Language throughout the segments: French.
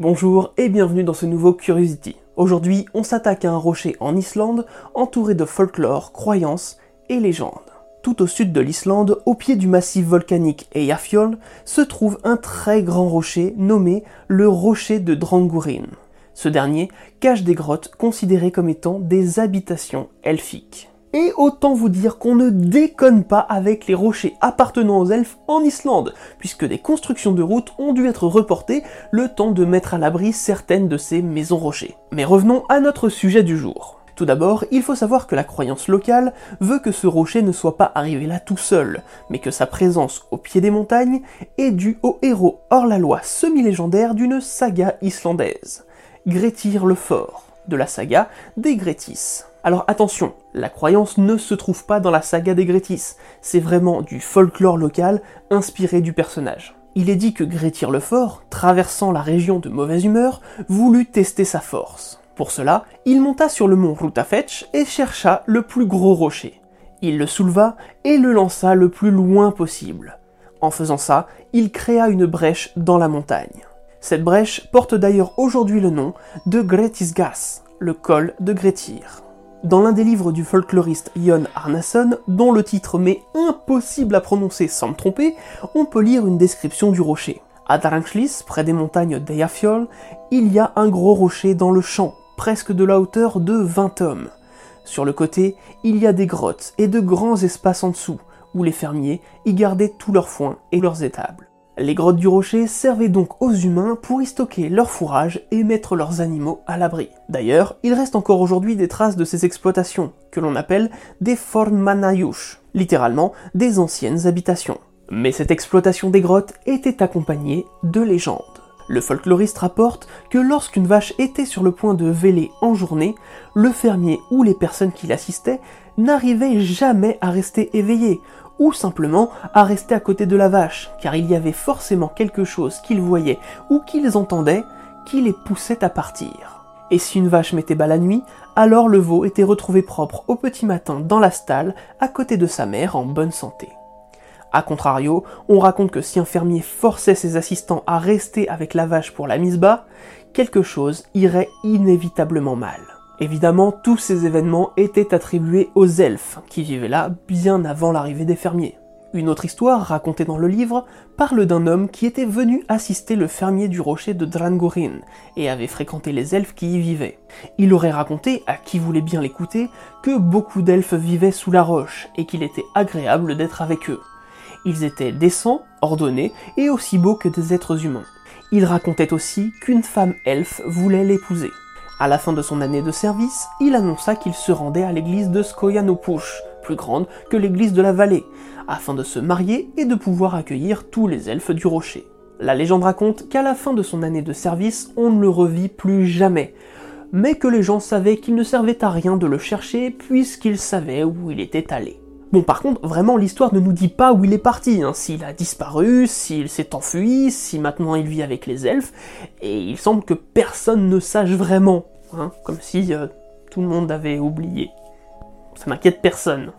Bonjour et bienvenue dans ce nouveau Curiosity. Aujourd'hui, on s'attaque à un rocher en Islande entouré de folklore, croyances et légendes. Tout au sud de l'Islande, au pied du massif volcanique Eyjafjall, se trouve un très grand rocher nommé le rocher de Drangurin. Ce dernier cache des grottes considérées comme étant des habitations elfiques. Et autant vous dire qu'on ne déconne pas avec les rochers appartenant aux elfes en Islande, puisque des constructions de routes ont dû être reportées le temps de mettre à l'abri certaines de ces maisons rochers. Mais revenons à notre sujet du jour. Tout d'abord, il faut savoir que la croyance locale veut que ce rocher ne soit pas arrivé là tout seul, mais que sa présence au pied des montagnes est due au héros hors-la-loi semi-légendaire d'une saga islandaise, Grettir le Fort, de la saga des Grettis. Alors attention, la croyance ne se trouve pas dans la saga des Grétis, c'est vraiment du folklore local inspiré du personnage. Il est dit que Grettir le Fort, traversant la région de mauvaise humeur, voulut tester sa force. Pour cela, il monta sur le mont Rutafetch et chercha le plus gros rocher. Il le souleva et le lança le plus loin possible. En faisant ça, il créa une brèche dans la montagne. Cette brèche porte d'ailleurs aujourd'hui le nom de Gretisgas, le col de Grettir. Dans l'un des livres du folkloriste Jon Arnason, dont le titre m'est impossible à prononcer sans me tromper, on peut lire une description du rocher. À Drangslis, près des montagnes d'Eyjafjall, il y a un gros rocher dans le champ, presque de la hauteur de 20 hommes. Sur le côté, il y a des grottes et de grands espaces en dessous, où les fermiers y gardaient tous leurs foins et leurs étables. Les grottes du rocher servaient donc aux humains pour y stocker leur fourrage et mettre leurs animaux à l'abri. D'ailleurs, il reste encore aujourd'hui des traces de ces exploitations, que l'on appelle des fornmanayush, littéralement des anciennes habitations. Mais cette exploitation des grottes était accompagnée de légendes. Le folkloriste rapporte que lorsqu'une vache était sur le point de véler en journée, le fermier ou les personnes qui l'assistaient n'arrivaient jamais à rester éveillés, ou simplement à rester à côté de la vache, car il y avait forcément quelque chose qu'ils voyaient ou qu'ils entendaient qui les poussait à partir. Et si une vache mettait bas la nuit, alors le veau était retrouvé propre au petit matin dans la stalle, à côté de sa mère en bonne santé. A contrario, on raconte que si un fermier forçait ses assistants à rester avec la vache pour la mise bas, quelque chose irait inévitablement mal. Évidemment, tous ces événements étaient attribués aux elfes, qui vivaient là bien avant l'arrivée des fermiers. Une autre histoire, racontée dans le livre, parle d'un homme qui était venu assister le fermier du rocher de Drangorin et avait fréquenté les elfes qui y vivaient. Il aurait raconté, à qui voulait bien l'écouter, que beaucoup d'elfes vivaient sous la roche et qu'il était agréable d'être avec eux. Ils étaient décents, ordonnés et aussi beaux que des êtres humains. Il racontait aussi qu'une femme elfe voulait l'épouser. À la fin de son année de service, il annonça qu'il se rendait à l'église de Skoyanopush, plus grande que l'église de la vallée, afin de se marier et de pouvoir accueillir tous les elfes du rocher. La légende raconte qu'à la fin de son année de service, on ne le revit plus jamais, mais que les gens savaient qu'il ne servait à rien de le chercher puisqu'ils savaient où il était allé. Bon, par contre, vraiment, l'histoire ne nous dit pas où il est parti, hein. s'il a disparu, s'il s'est enfui, si maintenant il vit avec les elfes, et il semble que personne ne sache vraiment, hein, comme si euh, tout le monde avait oublié. Ça n'inquiète personne.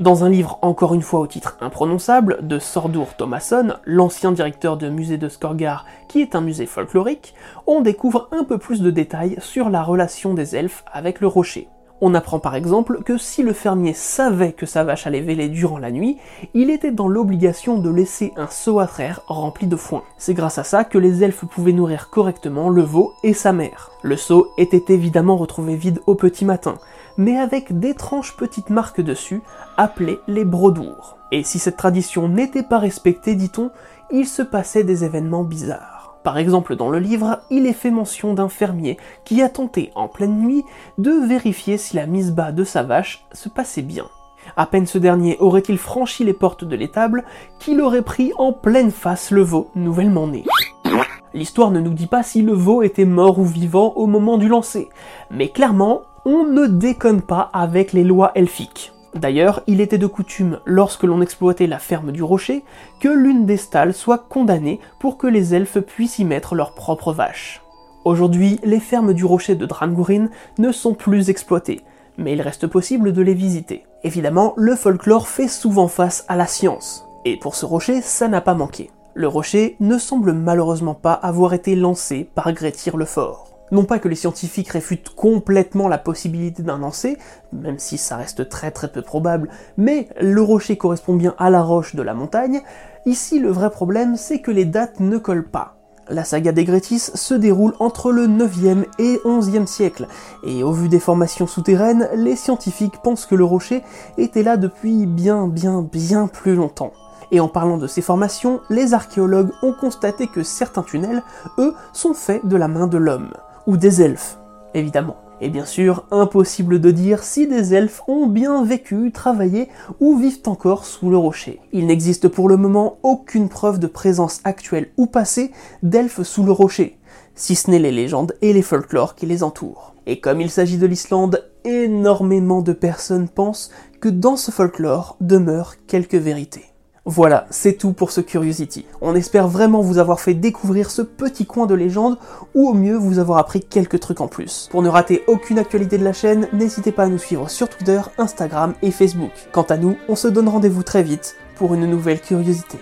Dans un livre encore une fois au titre imprononçable de Sordur Thomasson, l'ancien directeur du musée de Skorgar, qui est un musée folklorique, on découvre un peu plus de détails sur la relation des elfes avec le rocher. On apprend par exemple que si le fermier savait que sa vache allait véler durant la nuit, il était dans l'obligation de laisser un seau à traire rempli de foin. C'est grâce à ça que les elfes pouvaient nourrir correctement le veau et sa mère. Le seau était évidemment retrouvé vide au petit matin, mais avec d'étranges petites marques dessus, appelées les brodours. Et si cette tradition n'était pas respectée, dit-on, il se passait des événements bizarres. Par exemple, dans le livre, il est fait mention d'un fermier qui a tenté en pleine nuit de vérifier si la mise bas de sa vache se passait bien. À peine ce dernier aurait-il franchi les portes de l'étable qu'il aurait pris en pleine face le veau nouvellement né. L'histoire ne nous dit pas si le veau était mort ou vivant au moment du lancer, mais clairement, on ne déconne pas avec les lois elfiques. D'ailleurs, il était de coutume, lorsque l'on exploitait la ferme du rocher, que l'une des stalles soit condamnée pour que les elfes puissent y mettre leurs propres vaches. Aujourd'hui, les fermes du rocher de Drangurin ne sont plus exploitées, mais il reste possible de les visiter. Évidemment, le folklore fait souvent face à la science, et pour ce rocher, ça n'a pas manqué. Le rocher ne semble malheureusement pas avoir été lancé par Grétir le Fort. Non pas que les scientifiques réfutent complètement la possibilité d'un lancer, même si ça reste très très peu probable, mais le rocher correspond bien à la roche de la montagne, ici le vrai problème c'est que les dates ne collent pas. La saga des Grétis se déroule entre le 9e et 11e siècle, et au vu des formations souterraines, les scientifiques pensent que le rocher était là depuis bien bien bien plus longtemps. Et en parlant de ces formations, les archéologues ont constaté que certains tunnels, eux, sont faits de la main de l'homme ou des elfes, évidemment. Et bien sûr, impossible de dire si des elfes ont bien vécu, travaillé ou vivent encore sous le rocher. Il n'existe pour le moment aucune preuve de présence actuelle ou passée d'elfes sous le rocher, si ce n'est les légendes et les folklores qui les entourent. Et comme il s'agit de l'Islande, énormément de personnes pensent que dans ce folklore demeurent quelques vérités. Voilà, c'est tout pour ce Curiosity. On espère vraiment vous avoir fait découvrir ce petit coin de légende, ou au mieux vous avoir appris quelques trucs en plus. Pour ne rater aucune actualité de la chaîne, n'hésitez pas à nous suivre sur Twitter, Instagram et Facebook. Quant à nous, on se donne rendez-vous très vite pour une nouvelle curiosité.